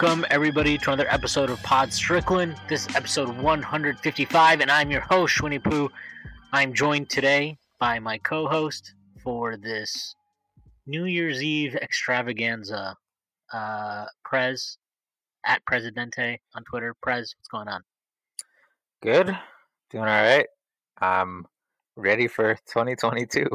Welcome, everybody, to another episode of Pod Strickland. This is episode 155, and I'm your host, Winnie Pooh. I'm joined today by my co host for this New Year's Eve extravaganza, uh, Prez, at Presidente on Twitter. Prez, what's going on? Good. Doing all right. I'm ready for 2022.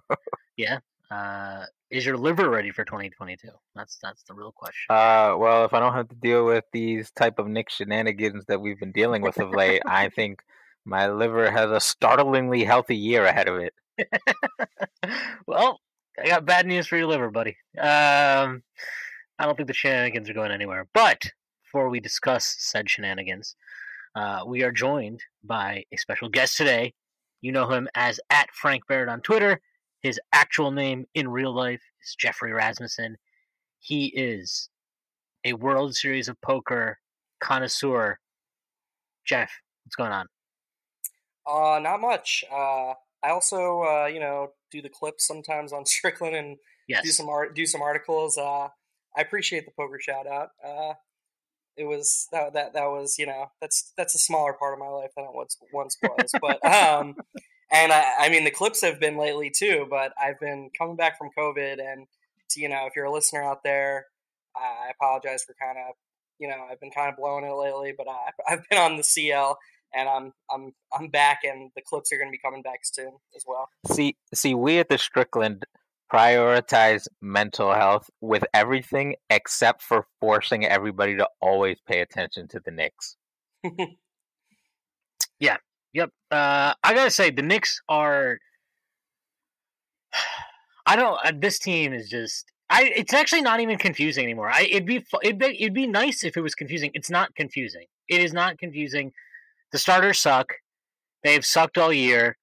yeah. Uh, is your liver ready for 2022? That's that's the real question. Uh, well, if I don't have to deal with these type of Nick shenanigans that we've been dealing with of late, I think my liver has a startlingly healthy year ahead of it. well, I got bad news for your liver, buddy. Um, I don't think the shenanigans are going anywhere. But before we discuss said shenanigans, uh, we are joined by a special guest today. You know him as at Frank Barrett on Twitter. His actual name in real life is Geoffrey Rasmussen. He is a World Series of Poker connoisseur. Jeff, what's going on? Uh, not much. Uh, I also, uh, you know, do the clips sometimes on Strickland and yes. do some art, do some articles. Uh, I appreciate the poker shout out. Uh, it was that that that was you know that's that's a smaller part of my life than it once once was, but um, and I, I mean the clips have been lately too. But I've been coming back from COVID, and you know, if you're a listener out there, I apologize for kind of, you know, I've been kind of blowing it lately, but I, I've been on the CL and I'm I'm I'm back, and the clips are going to be coming back soon as well. See, see, we at the Strickland prioritize mental health with everything except for forcing everybody to always pay attention to the Knicks. Yep. Uh, I gotta say, the Knicks are. I don't. Uh, this team is just. I. It's actually not even confusing anymore. I. It'd be. It'd be. It'd be nice if it was confusing. It's not confusing. It is not confusing. The starters suck. They've sucked all year.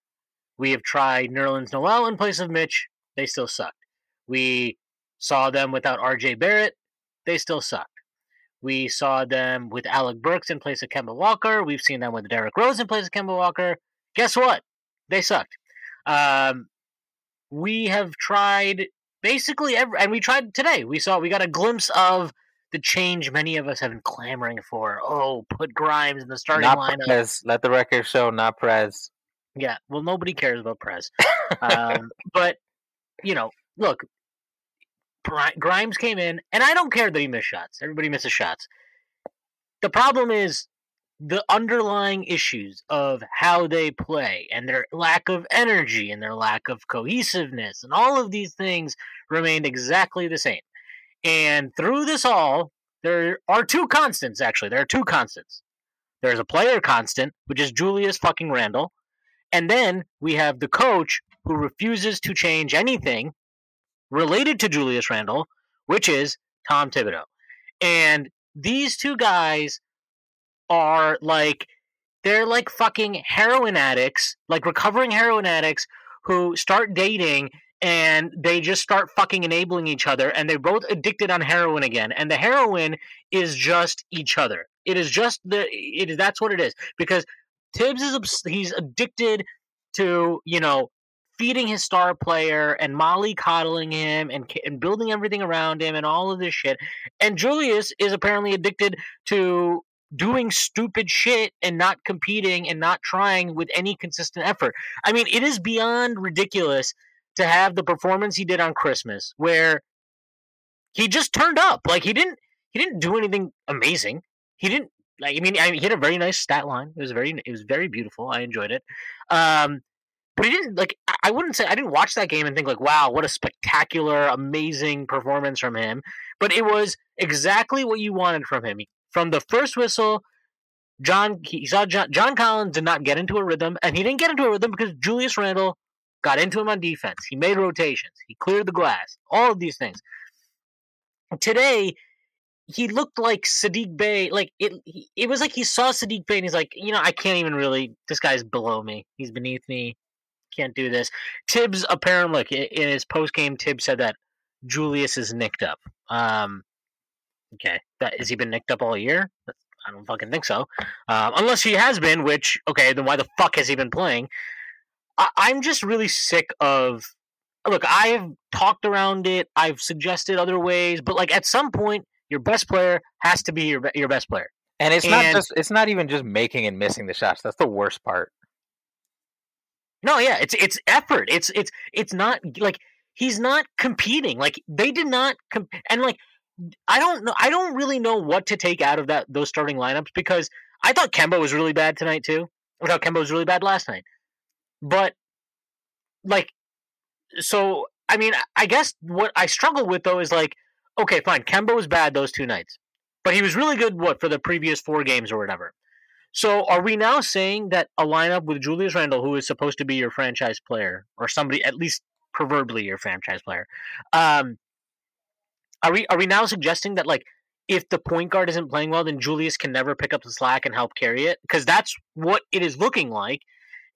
We have tried Nerlens Noel in place of Mitch. They still sucked. We saw them without R.J. Barrett. They still sucked. We saw them with Alec Burks in place of Kemba Walker. We've seen them with Derrick Rose in place of Kemba Walker. Guess what? They sucked. Um, we have tried basically every, and we tried today. We saw we got a glimpse of the change many of us have been clamoring for. Oh, put Grimes in the starting not lineup. Prez. Let the record show, not Prez. Yeah, well, nobody cares about Prez. um, but you know, look, Grimes came in, and I don't care that he missed shots. Everybody misses shots. The problem is the underlying issues of how they play and their lack of energy and their lack of cohesiveness and all of these things remained exactly the same. And through this all, there are two constants, actually. There are two constants. There's a player constant, which is Julius fucking Randle. And then we have the coach who refuses to change anything related to Julius Randle, which is Tom Thibodeau. And these two guys are like they're like fucking heroin addicts, like recovering heroin addicts who start dating and they just start fucking enabling each other and they're both addicted on heroin again. And the heroin is just each other. It is just the it is that's what it is. Because Thibs is he's addicted to you know feeding his star player and Molly coddling him and, and building everything around him and all of this shit. And Julius is apparently addicted to doing stupid shit and not competing and not trying with any consistent effort. I mean, it is beyond ridiculous to have the performance he did on Christmas where he just turned up. Like he didn't he didn't do anything amazing. He didn't like I mean, I, mean he had a very nice stat line. It was very it was very beautiful. I enjoyed it. Um but he didn't like I wouldn't say I didn't watch that game and think like, wow, what a spectacular, amazing performance from him. But it was exactly what you wanted from him. From the first whistle, John he saw John, John Collins did not get into a rhythm, and he didn't get into a rhythm because Julius Randle got into him on defense. He made rotations. He cleared the glass. All of these things. Today, he looked like Sadiq Bey. Like it, it was like he saw Sadiq Bey and he's like, you know, I can't even really. This guy's below me. He's beneath me. Can't do this. Thibs apparently, look in his post game, Thibs said that Julius is nicked up. Um, okay, that has he been nicked up all year? I don't fucking think so. Um, unless he has been, which okay, then why the fuck has he been playing? I- I'm just really sick of. Look, I've talked around it. I've suggested other ways, but like at some point, your best player has to be your your best player. And it's and, not just it's not even just making and missing the shots. That's the worst part. No, yeah, it's it's effort. It's it's it's not like he's not competing. Like they did not comp- and like I don't know I don't really know what to take out of that those starting lineups because I thought Kemba was really bad tonight too. I thought Kemba was really bad last night. But like so I mean I guess what I struggle with though is like okay, fine. Kemba was bad those two nights, but he was really good. What for the previous four games or whatever. So are we now saying that a lineup with Julius Randle, who is supposed to be your franchise player, or somebody at least proverbially your franchise player, um, are we are we now suggesting that like if the point guard isn't playing well, then Julius can never pick up the slack and help carry it? Because that's what it is looking like,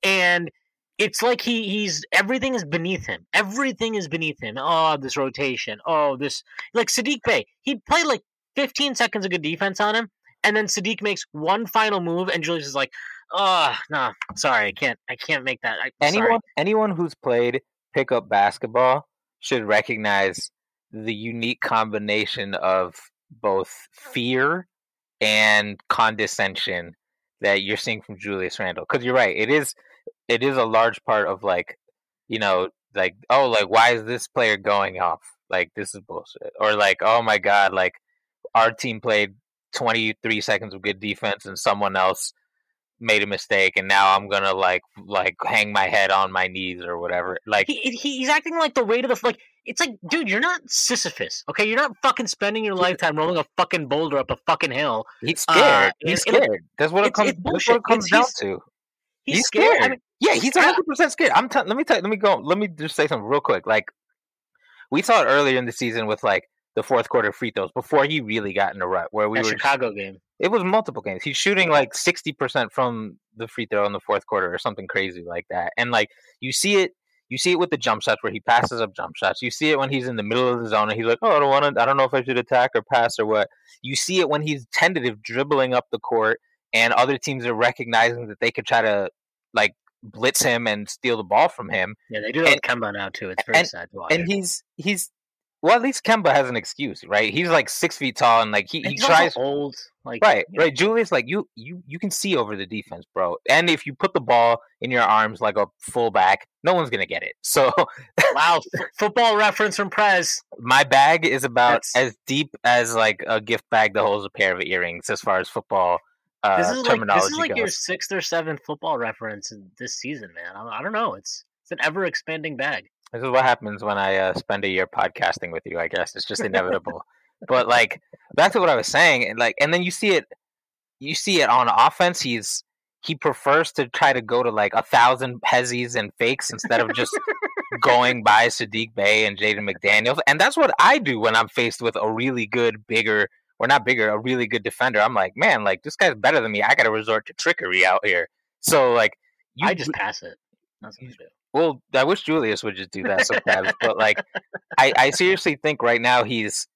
and it's like he he's everything is beneath him. Everything is beneath him. Oh, this rotation. Oh, this like Sadiq Bey. He played like 15 seconds of good defense on him, and then Sadiq makes one final move, and Julius is like, "Oh, no, sorry, I can't. I can't make that." I, anyone sorry. anyone who's played pickup basketball should recognize the unique combination of both fear and condescension that you're seeing from Julius Randle. Because you're right, it is it is a large part of like, you know, like oh, like why is this player going off? Like this is bullshit. Or like oh my god, like our team played 23 seconds of good defense and someone else made a mistake and now I'm gonna like like hang my head on my knees or whatever. Like he, he's acting like the weight of the like. It's like, dude, you're not Sisyphus, okay? You're not fucking spending your lifetime rolling a fucking boulder up a fucking hill. He's scared. Uh, he's scared. that's what it comes. That's what it comes down to. He's, he's scared. scared. I mean, yeah, he's hundred percent scared. I'm. T- let me tell. Let me go. Let me just say something real quick. Like we saw it earlier in the season with like the fourth quarter free throws before he really got in a rut where we that were Chicago game. It was multiple games. He's shooting like sixty percent from the free throw in the fourth quarter or something crazy like that. And like you see it, you see it with the jump shots where he passes up jump shots. You see it when he's in the middle of the zone and he's like, "Oh, I don't want to. I don't know if I should attack or pass or what." You see it when he's tentative dribbling up the court, and other teams are recognizing that they could try to like blitz him and steal the ball from him. Yeah, they do that and, with Kemba now too. It's very and, sad to watch. And he's he's well, at least Kemba has an excuse, right? He's like six feet tall and like he, he tries old, like right, right. Know. Julius, like you, you, you can see over the defense, bro. And if you put the ball in your arms like a fullback, no one's gonna get it. So, wow, football reference from Prez. My bag is about That's... as deep as like a gift bag that holds a pair of earrings, as far as football uh, this is like this is like goes. your sixth or seventh football reference in this season, man. I, I don't know. It's it's an ever expanding bag. This is what happens when I uh, spend a year podcasting with you. I guess it's just inevitable. but like back to what I was saying, and like, and then you see it, you see it on offense. He's he prefers to try to go to like a thousand hezzies and fakes instead of just going by Sadiq Bey and Jaden McDaniels. And that's what I do when I'm faced with a really good, bigger or not bigger, a really good defender, I'm like, man, like this guy's better than me. I got to resort to trickery out here. So like, you, I just pass it. That's what I do. Well, I wish Julius would just do that sometimes, but like, I, I seriously think right now he's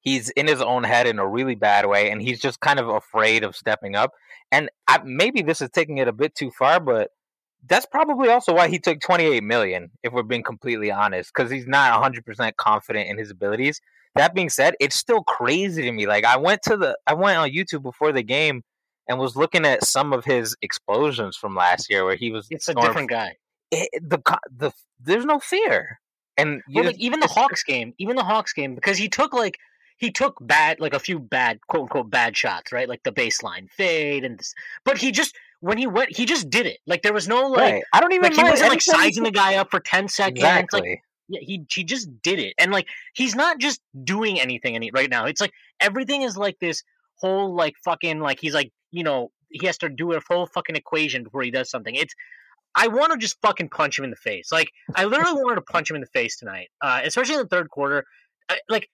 he's in his own head in a really bad way, and he's just kind of afraid of stepping up. And I, maybe this is taking it a bit too far, but that's probably also why he took 28 million if we're being completely honest because he's not 100% confident in his abilities that being said, it's still crazy to me. Like I went to the I went on YouTube before the game and was looking at some of his explosions from last year where he was It's a different guy. It, the the there's no fear. And well, like, even the Hawks game, even the Hawks game because he took like he took bad like a few bad quote unquote bad shots, right? Like the baseline fade and this, but he just when he went, he just did it. Like there was no like right. I don't even like, he wasn't like sizing the guy up for ten seconds. Exactly. Like, yeah, he he just did it, and like he's not just doing anything any right now. It's like everything is like this whole like fucking like he's like you know he has to do a full fucking equation before he does something. It's I want to just fucking punch him in the face. Like I literally wanted to punch him in the face tonight, uh, especially in the third quarter. I, like,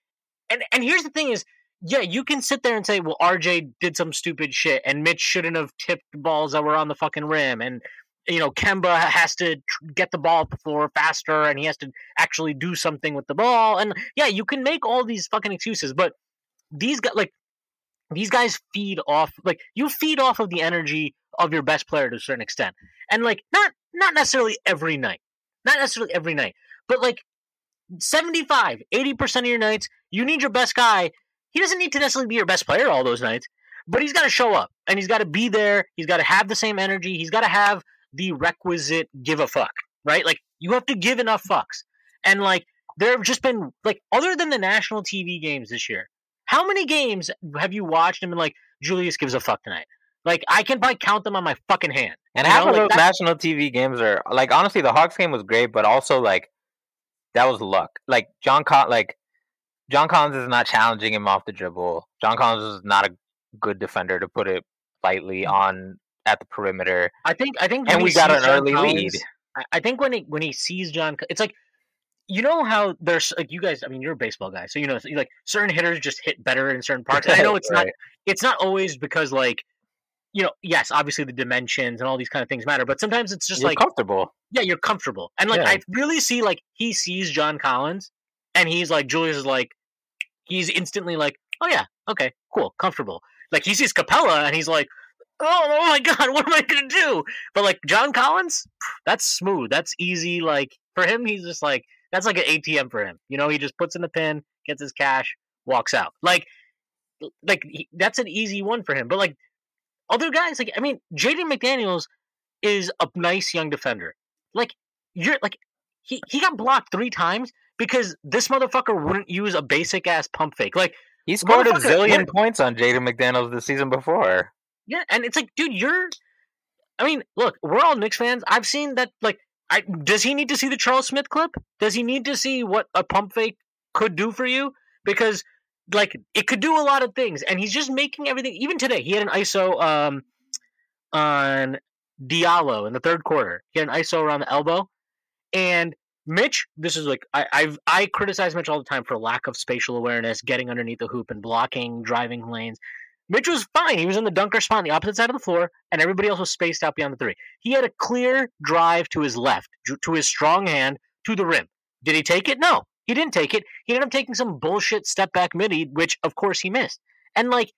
and and here's the thing is, yeah, you can sit there and say, well, RJ did some stupid shit, and Mitch shouldn't have tipped balls that were on the fucking rim, and you know Kemba has to get the ball before faster, and he has to actually do something with the ball, and yeah, you can make all these fucking excuses, but these guys like these guys feed off like you feed off of the energy of your best player to a certain extent. And like not not necessarily every night not necessarily every night but like 75 80% of your nights you need your best guy. He doesn't need to necessarily be your best player all those nights but he's got to show up and he's got to be there he's got to have the same energy he's got to have the requisite give a fuck right? Like you have to give enough fucks. And like there have just been like other than the national tv games this year how many games have you watched and been like, Julius gives a fuck tonight? Like I can probably count them on my fucking hand. And half of those national TV games are like honestly, the Hawks game was great, but also like that was luck. Like John Con, like John Collins is not challenging him off the dribble. John Collins is not a good defender to put it lightly mm. on at the perimeter. I think I think and we got an John early Collins, lead. I think when he when he sees John, it's like you know how there's like you guys. I mean, you're a baseball guy, so you know like certain hitters just hit better in certain parts. And I know it's right. not it's not always because like you know yes, obviously the dimensions and all these kind of things matter, but sometimes it's just you're like comfortable. Yeah, you're comfortable, and like yeah. I really see like he sees John Collins, and he's like Julius is like he's instantly like oh yeah okay cool comfortable. Like he sees Capela, and he's like oh, oh my god, what am I gonna do? But like John Collins, that's smooth. That's easy. Like for him, he's just like that's like an ATM for him. You know, he just puts in the pin, gets his cash, walks out. Like, like he, that's an easy one for him. But like other guys, like I mean, Jaden McDaniels is a nice young defender. Like you're like he he got blocked three times because this motherfucker wouldn't use a basic ass pump fake. Like he scored a zillion points on Jaden McDaniels the season before. Yeah, and it's like, dude, you're. I mean, look, we're all Knicks fans. I've seen that. Like, I, does he need to see the Charles Smith clip? Does he need to see what a pump fake could do for you? Because like it could do a lot of things, and he's just making everything. Even today, he had an ISO um, on Diallo in the third quarter. He had an ISO around the elbow, and Mitch. This is like I, I've I criticize Mitch all the time for lack of spatial awareness, getting underneath the hoop and blocking driving lanes. Mitch was fine. He was in the dunker spot on the opposite side of the floor, and everybody else was spaced out beyond the three. He had a clear drive to his left, to his strong hand, to the rim. Did he take it? No, he didn't take it. He ended up taking some bullshit step back midi, which of course he missed. And like,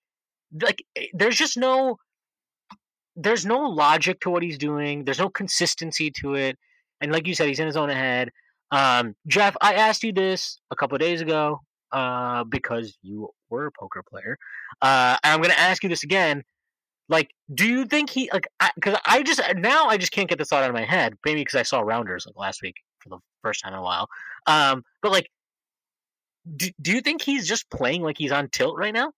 like there's just no, there's no logic to what he's doing. There's no consistency to it. And like you said, he's in his own head. Um, Jeff, I asked you this a couple days ago uh, because you were a poker player. Uh, and I'm going to ask you this again. Like, do you think he like? Because I, I, just now I just can't get this thought out of my head. Maybe because I saw Rounders like last week for the first time in a while. Um, but like, do, do you think he's just playing like he's on tilt right now?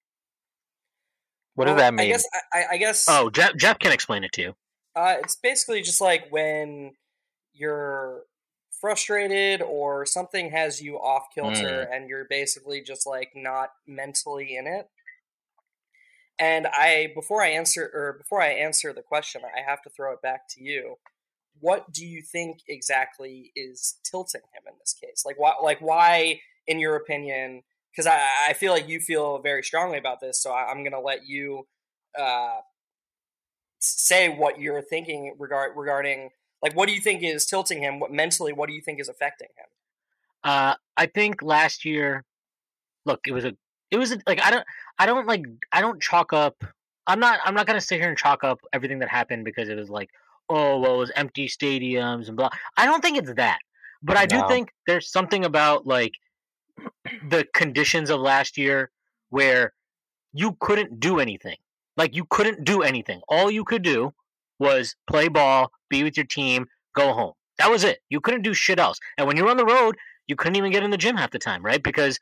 What does that mean? I guess. I, I guess. Oh, Jeff, Jeff can explain it to you. Uh, it's basically just like when you're frustrated or something has you off kilter mm. and you're basically just like not mentally in it. And I before I answer or before I answer the question, I have to throw it back to you. What do you think exactly is tilting him in this case? Like why like why in your opinion because I, I feel like you feel very strongly about this, so I, am going to let you uh, say what you're thinking regard regarding like, what do you think is tilting him? What mentally, what do you think is affecting him? Uh, I think last year, look, it was a, it was a, like I don't, I don't like, I don't chalk up. I'm not, I'm not gonna sit here and chalk up everything that happened because it was like, oh, well, it was empty stadiums and blah. I don't think it's that, but I do think there's something about like the conditions of last year where you couldn't do anything. Like you couldn't do anything. All you could do was play ball, be with your team, go home. That was it. You couldn't do shit else. And when you were on the road, you couldn't even get in the gym half the time, right? Because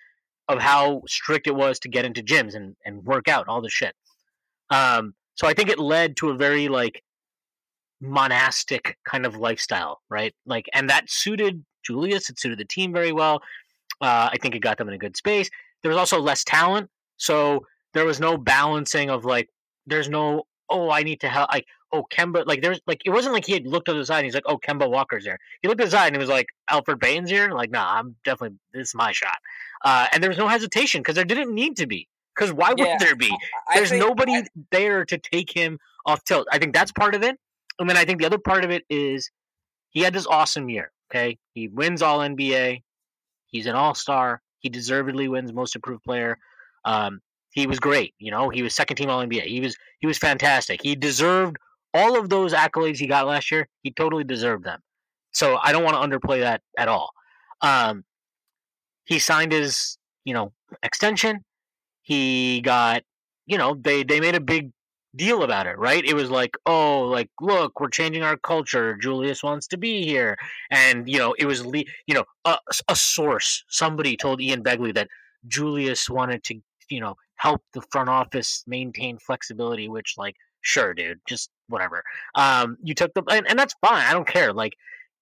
of how strict it was to get into gyms and, and work out, all the shit. Um, so I think it led to a very like monastic kind of lifestyle, right? Like, and that suited Julius. It suited the team very well. Uh, I think it got them in a good space. There was also less talent, so there was no balancing of like there's no oh I need to help like oh Kemba like there's like it wasn't like he had looked to the side and he's like oh Kemba Walker's there. He looked to the side and he was like Elfrid Payton's here. Like nah, I'm definitely this is my shot. Uh, and there was no hesitation because there didn't need to be. Because why yeah, would there be? There's nobody I, there to take him off tilt. I think that's part of it. And then I think the other part of it is he had this awesome year. Okay, he wins All NBA. He's an All Star. He deservedly wins Most Improved Player. Um, he was great. You know, he was second team All NBA. He was he was fantastic. He deserved all of those accolades he got last year. He totally deserved them. So I don't want to underplay that at all. Um, he signed his you know extension. He got you know they they made a big deal about it, right? It was like, oh, like look, we're changing our culture. Julius wants to be here, and you know, it was you know a, a source. Somebody told Ian Begley that Julius wanted to you know help the front office maintain flexibility, which like sure, dude, just whatever. Um, you took the and, and that's fine. I don't care. Like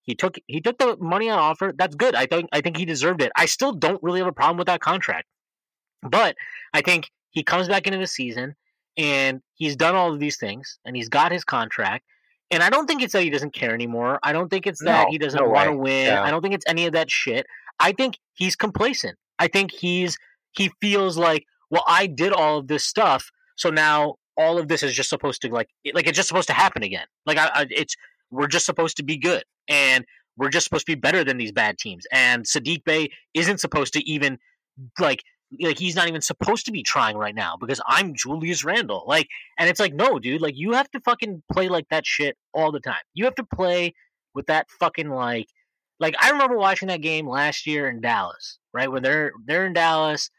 he took he took the money on offer. That's good. I think I think he deserved it. I still don't really have a problem with that contract, but I think he comes back into the season and he's done all of these things and he's got his contract. And I don't think it's that he doesn't care anymore. I don't think it's that no, he doesn't no want to win. Yeah. I don't think it's any of that shit. I think he's complacent. I think he's he feels like well, I did all of this stuff, so now all of this is just supposed to like like it's just supposed to happen again. Like I, I, it's we're just supposed to be good, and we're just supposed to be better than these bad teams. And Sadiq Bey isn't supposed to even like like he's not even supposed to be trying right now because I'm Julius Randle. Like, and it's like, no, dude, like you have to fucking play like that shit all the time. You have to play with that fucking like, like I remember watching that game last year in Dallas, right when they're they're in Dallas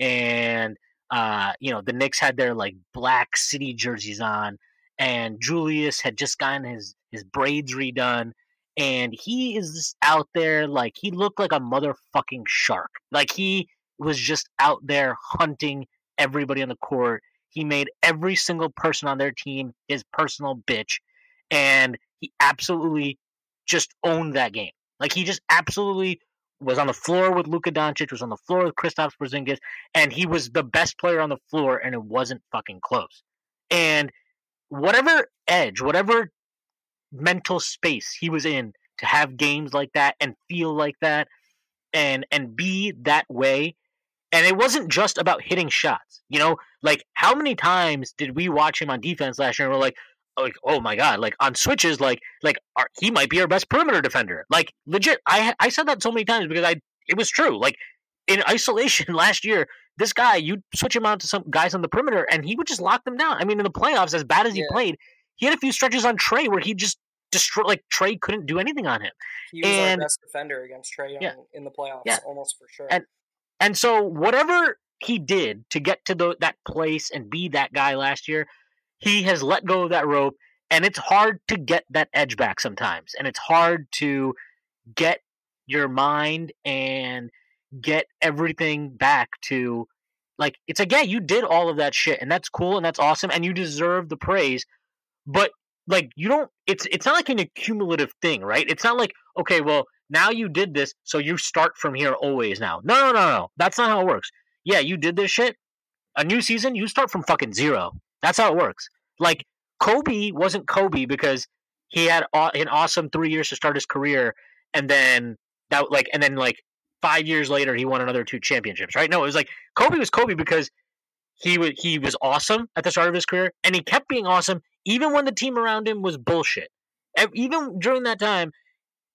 and uh, you know, the Knicks had their like black city jerseys on, and Julius had just gotten his his braids redone, and he is out there like he looked like a motherfucking shark. Like he was just out there hunting everybody on the court. He made every single person on their team his personal bitch, and he absolutely just owned that game. Like he just absolutely was on the floor with Luka Doncic, was on the floor with Kristaps Porzingis, and he was the best player on the floor, and it wasn't fucking close. And whatever edge, whatever mental space he was in to have games like that and feel like that, and and be that way, and it wasn't just about hitting shots. You know, like how many times did we watch him on defense last year? and We're like, like oh my god like on switches like like our, he might be our best perimeter defender. Like legit i i said that so many times because i it was true. Like in isolation last year this guy you switch him out to some guys on the perimeter and he would just lock them down. I mean in the playoffs as bad as he yeah. played he had a few stretches on Trae where he just destroyed like Trae couldn't do anything on him. He was and, our best defender against Trae Young yeah, in the playoffs yeah. almost for sure. And and so whatever he did to get to the, that place and be that guy last year he has let go of that rope and it's hard to get that edge back sometimes and it's hard to get your mind and get everything back to like it's like yeah you did all of that shit and that's cool and that's awesome and you deserve the praise but like you don't it's it's not like an accumulative thing right? It's not like okay well now you did this so you start from here always now. No no no no that's not how it works. Yeah you did this shit a new season you start from fucking zero that's how it works. Like Kobe wasn't Kobe because he had an awesome three years to start his career, and then that like and then like five years later he won another two championships. Right? No, it was like Kobe was Kobe because he was he was awesome at the start of his career, and he kept being awesome even when the team around him was bullshit. Even during that time,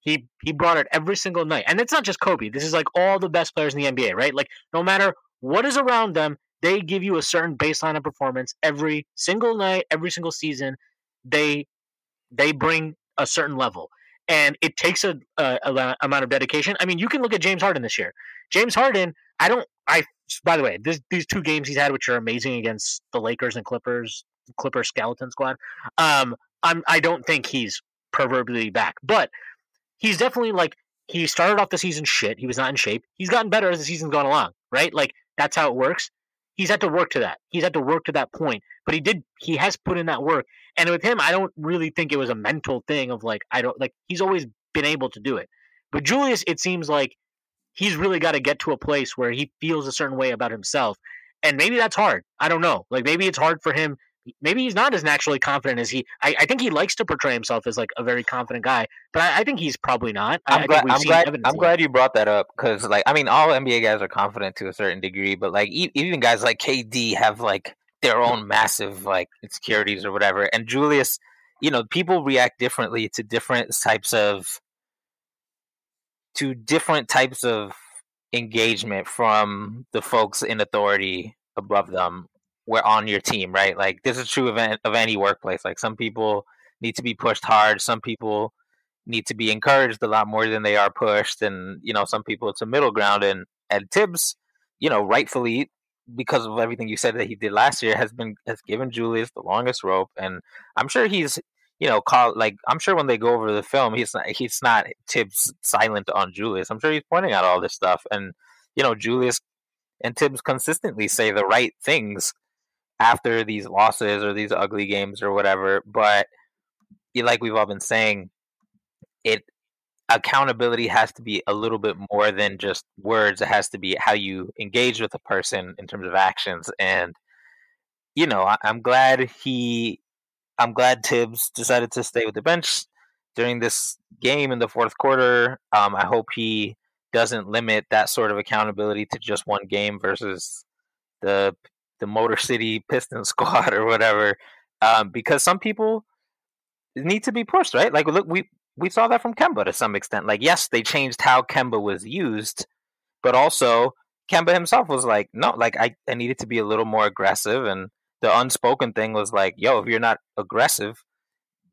he he brought it every single night. And it's not just Kobe. This is like all the best players in the NBA, right? Like no matter what is around them, they give you a certain baseline of performance every single night, every single season. They they bring a certain level, and it takes a, a, a, amount of dedication. I mean, you can look at James Harden this year. James Harden, I don't. I by the way, this, these two games he's had, which are amazing against the Lakers and Clippers, Clippers skeleton squad. Um, I'm I don't think he's proverbially back, but he's definitely like he started off the season shit. He was not in shape. He's gotten better as the season's gone along, right? Like that's how it works he's had to work to that. He's had to work to that point. But he did he has put in that work. And with him, I don't really think it was a mental thing of like I don't like he's always been able to do it. But Julius, it seems like he's really got to get to a place where he feels a certain way about himself. and maybe that's hard. I don't know. Like maybe it's hard for him. Maybe he's not as naturally confident as he. I, I think he likes to portray himself as like a very confident guy, but I, I think he's probably not. I'm I, glad. I'm glad. I'm glad you brought that up because, like, I mean, all NBA guys are confident to a certain degree, but like even guys like KD have like their own massive like insecurities or whatever. And Julius, you know, people react differently to different types of to different types of engagement from the folks in authority above them were on your team, right? Like this is true of, of any workplace. Like some people need to be pushed hard, some people need to be encouraged a lot more than they are pushed, and you know some people it's a middle ground. And and Thibs, you know, rightfully because of everything you said that he did last year has been has given Julius the longest rope, and I'm sure he's you know call like I'm sure when they go over the film he's not he's not Thibs silent on Julius. I'm sure he's pointing out all this stuff, and you know Julius and Thibs consistently say the right things after these losses or these ugly games or whatever. But like we've all been saying, it accountability has to be a little bit more than just words. It has to be how you engage with a person in terms of actions. And you know, I, am glad he, I'm glad Thibs decided to stay with the bench during this game in the fourth quarter. Um, I hope he doesn't limit that sort of accountability to just one game versus the the Motor City Piston squad or whatever. Um, because some people need to be pushed, right? Like, look, we we saw that from Kemba to some extent. Like, yes, they changed how Kemba was used, but also Kemba himself was like, no, like I, I needed to be a little more aggressive. And the unspoken thing was like, yo, if you're not aggressive,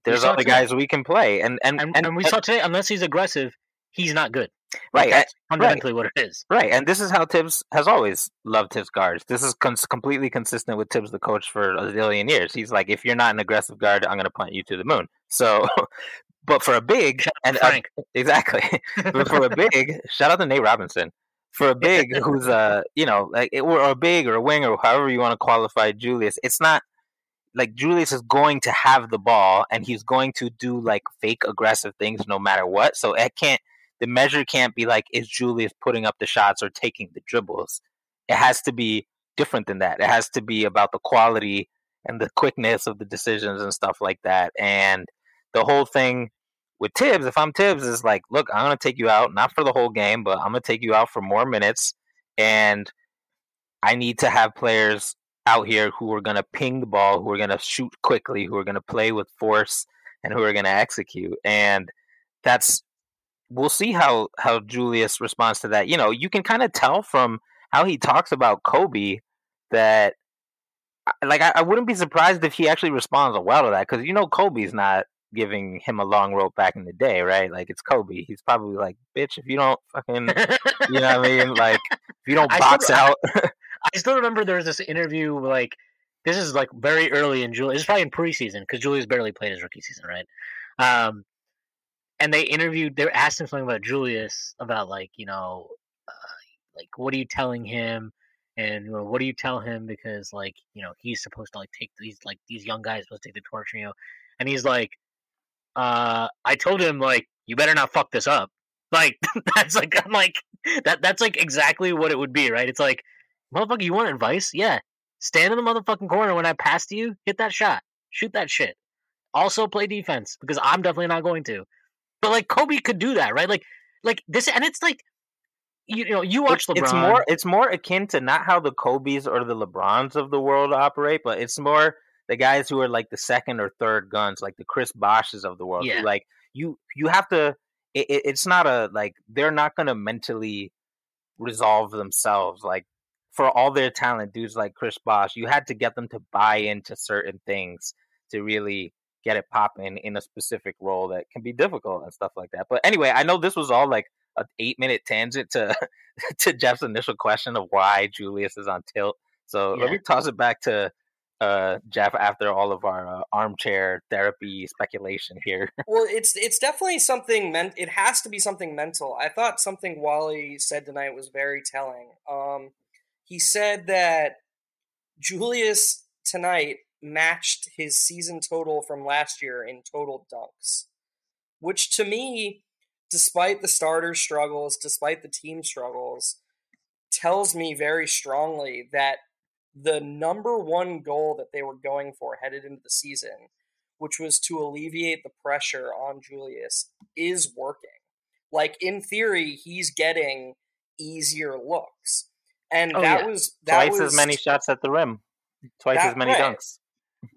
there's other today. guys we can play. And and, and, and, and we saw today, unless he's aggressive, he's not good. Right, that's fundamentally right. what it is. Right, and this is how Thibs has always loved Thibs guards. This is con- completely consistent with Thibs, the coach, for a zillion years. He's like, if you're not an aggressive guard, I'm going to punt you to the moon. So, but for a big and Frank. Uh, exactly, but for a big, shout out to Nate Robinson. For a big who's a you know like or a big or a wing or however you want to qualify Julius, it's not like Julius is going to have the ball and he's going to do like fake aggressive things no matter what. So it can't the measure can't be like is Julius putting up the shots or taking the dribbles. It has to be different than that. It has to be about the quality and the quickness of the decisions and stuff like that. And the whole thing with Thibs, if I'm Thibs, is like, look, I'm gonna take you out, not for the whole game, but I'm gonna take you out for more minutes, and I need to have players out here who are gonna ping the ball, who are gonna shoot quickly, who are gonna play with force, and who are gonna execute. And that's we'll see how how Julius responds to that. You know, you can kind of tell from how he talks about Kobe that like I, I, wouldn't be surprised if he actually responds well to that because you know Kobe's not giving him a long rope back in the day, right? Like it's Kobe. He's probably like, "Bitch, if you don't fucking, you know what I mean? Like if you don't box I still, out." I still remember there was this interview like this is like very early in Julius. It's probably in preseason because Julius barely played his rookie season, right? Um, and they interviewed. They asked him something about Julius about like you know, uh, like what are you telling him? and you know, what do you tell him? Because like you know he's supposed to like take these like these young guys supposed to take the torch you. Know and he's like uh i told him like you better not fuck this up. Like that's like i'm like that that's like exactly what it would be right? It's like motherfucker you want advice? Yeah. Stand in the motherfucking corner when i pass to you hit that shot. Shoot that shit. Also play defense because i'm definitely not going to but like kobe could do that right like like this and it's like you know, you watch LeBron. It's more it's more akin to not how the Kobe's or the LeBrons of the world operate, but it's more the guys who are like the second or third guns, like the Chris Bosches of the world. Yeah. like you you have to it, it's not a like they're not gonna mentally resolve themselves. Like for all their talent, dudes like Chris Bosh, you had to get them to buy into certain things to really get it popping in a specific role that can be difficult and stuff like that. But anyway, I know this was all like an eight minute tangent to to Jeff's initial question of why Julius is on tilt. So yeah. let me toss it back to uh, Jeff after all of our uh, armchair therapy speculation here. well, it's it's definitely something meant. It has to be something mental. I thought something Wally said tonight was very telling. Um, he said that Julius tonight matched his season total from last year in total dunks, which to me despite the starter struggles, despite the team struggles, tells me very strongly that the number one goal that they were going for headed into the season, which was to alleviate the pressure on Julius, is working. Like in theory, he's getting easier looks. And oh, that yeah. was that twice was, as many shots at the rim, twice that, as many right. dunks.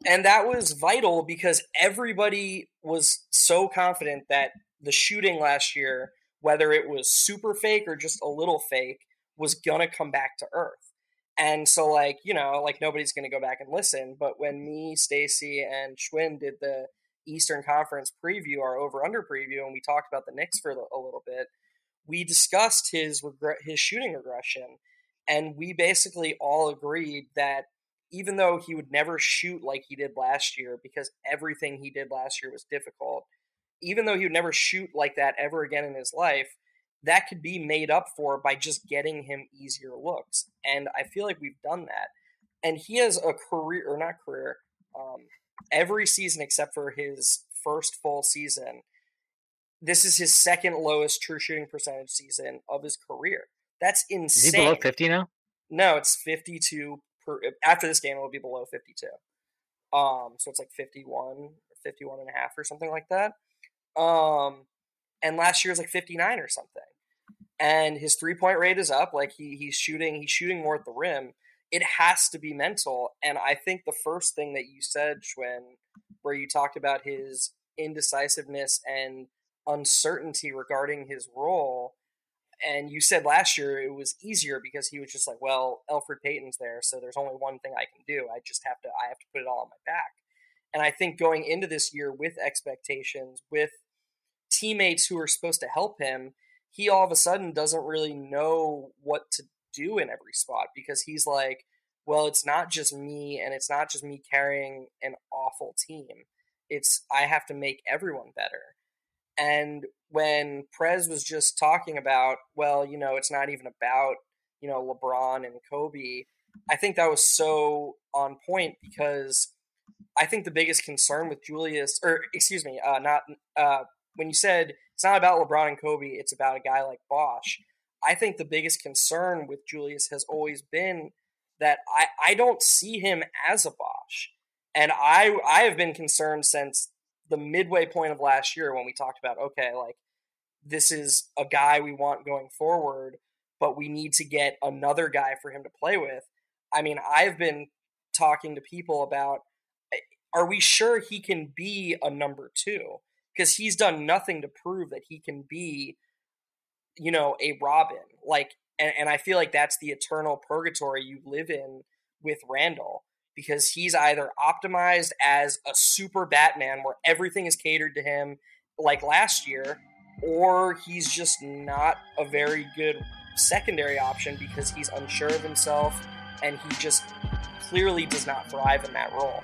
And that was vital because everybody was so confident that the shooting last year, whether it was super fake or just a little fake, was gonna come back to earth. And so, like, you know, like nobody's to go back and listen. But when me, Stacy, and Shwin did the Eastern Conference preview, our over under preview, and we talked about the Knicks for a little bit, we discussed his regre- his shooting regression, and we basically all agreed that even though he would never shoot like he did last year because everything he did last year was difficult, even though he would never shoot like that ever again in his life, that could be made up for by just getting him easier looks. And I feel like we've done that. And he has a career, or not career, um, every season except for his first full season. This is his second lowest true shooting percentage season of his career. That's insane. Is he below 50 now? No, it's 52 After this game, it will be below 52. Um, so it's like 51 51 and a half or something like that. Um, and last year was like 59 or something. And his three point rate is up. Like he he's shooting he's shooting more at the rim. It has to be mental. And I think the first thing that you said, Shwin, where you talked about his indecisiveness and uncertainty regarding his role. And you said last year it was easier because he was just like, well, Elfrid Payton's there, so there's only one thing I can do. I just have to I have to put it all on my back. And I think going into this year with expectations, with teammates who are supposed to help him, he all of a sudden doesn't really know what to do in every spot because he's like, well, it's not just me and it's not just me carrying an awful team. It's I have to make everyone better. And when Prez was just talking about, well, you know, it's not even about, you know, LeBron and Kobe, I think that was so on point because I think the biggest concern with Julius, or excuse me, uh, not uh, when you said it's not about LeBron and Kobe, it's about a guy like Bosh. I think the biggest concern with Julius has always been that I, I don't see him as a Bosh. And I I have been concerned since the midway point of last year when we talked about okay, like this is a guy we want going forward, but we need to get another guy for him to play with. I mean, I've been talking to people about eh, are we sure he can be a number two? because he's done nothing to prove that he can be, you know, a Robin. Like, and, and I feel like that's the eternal purgatory you live in with Randle because he's either optimized as a super Batman where everything is catered to him, like last year, or he's just not a very good secondary option because he's unsure of himself and he just clearly does not thrive in that role.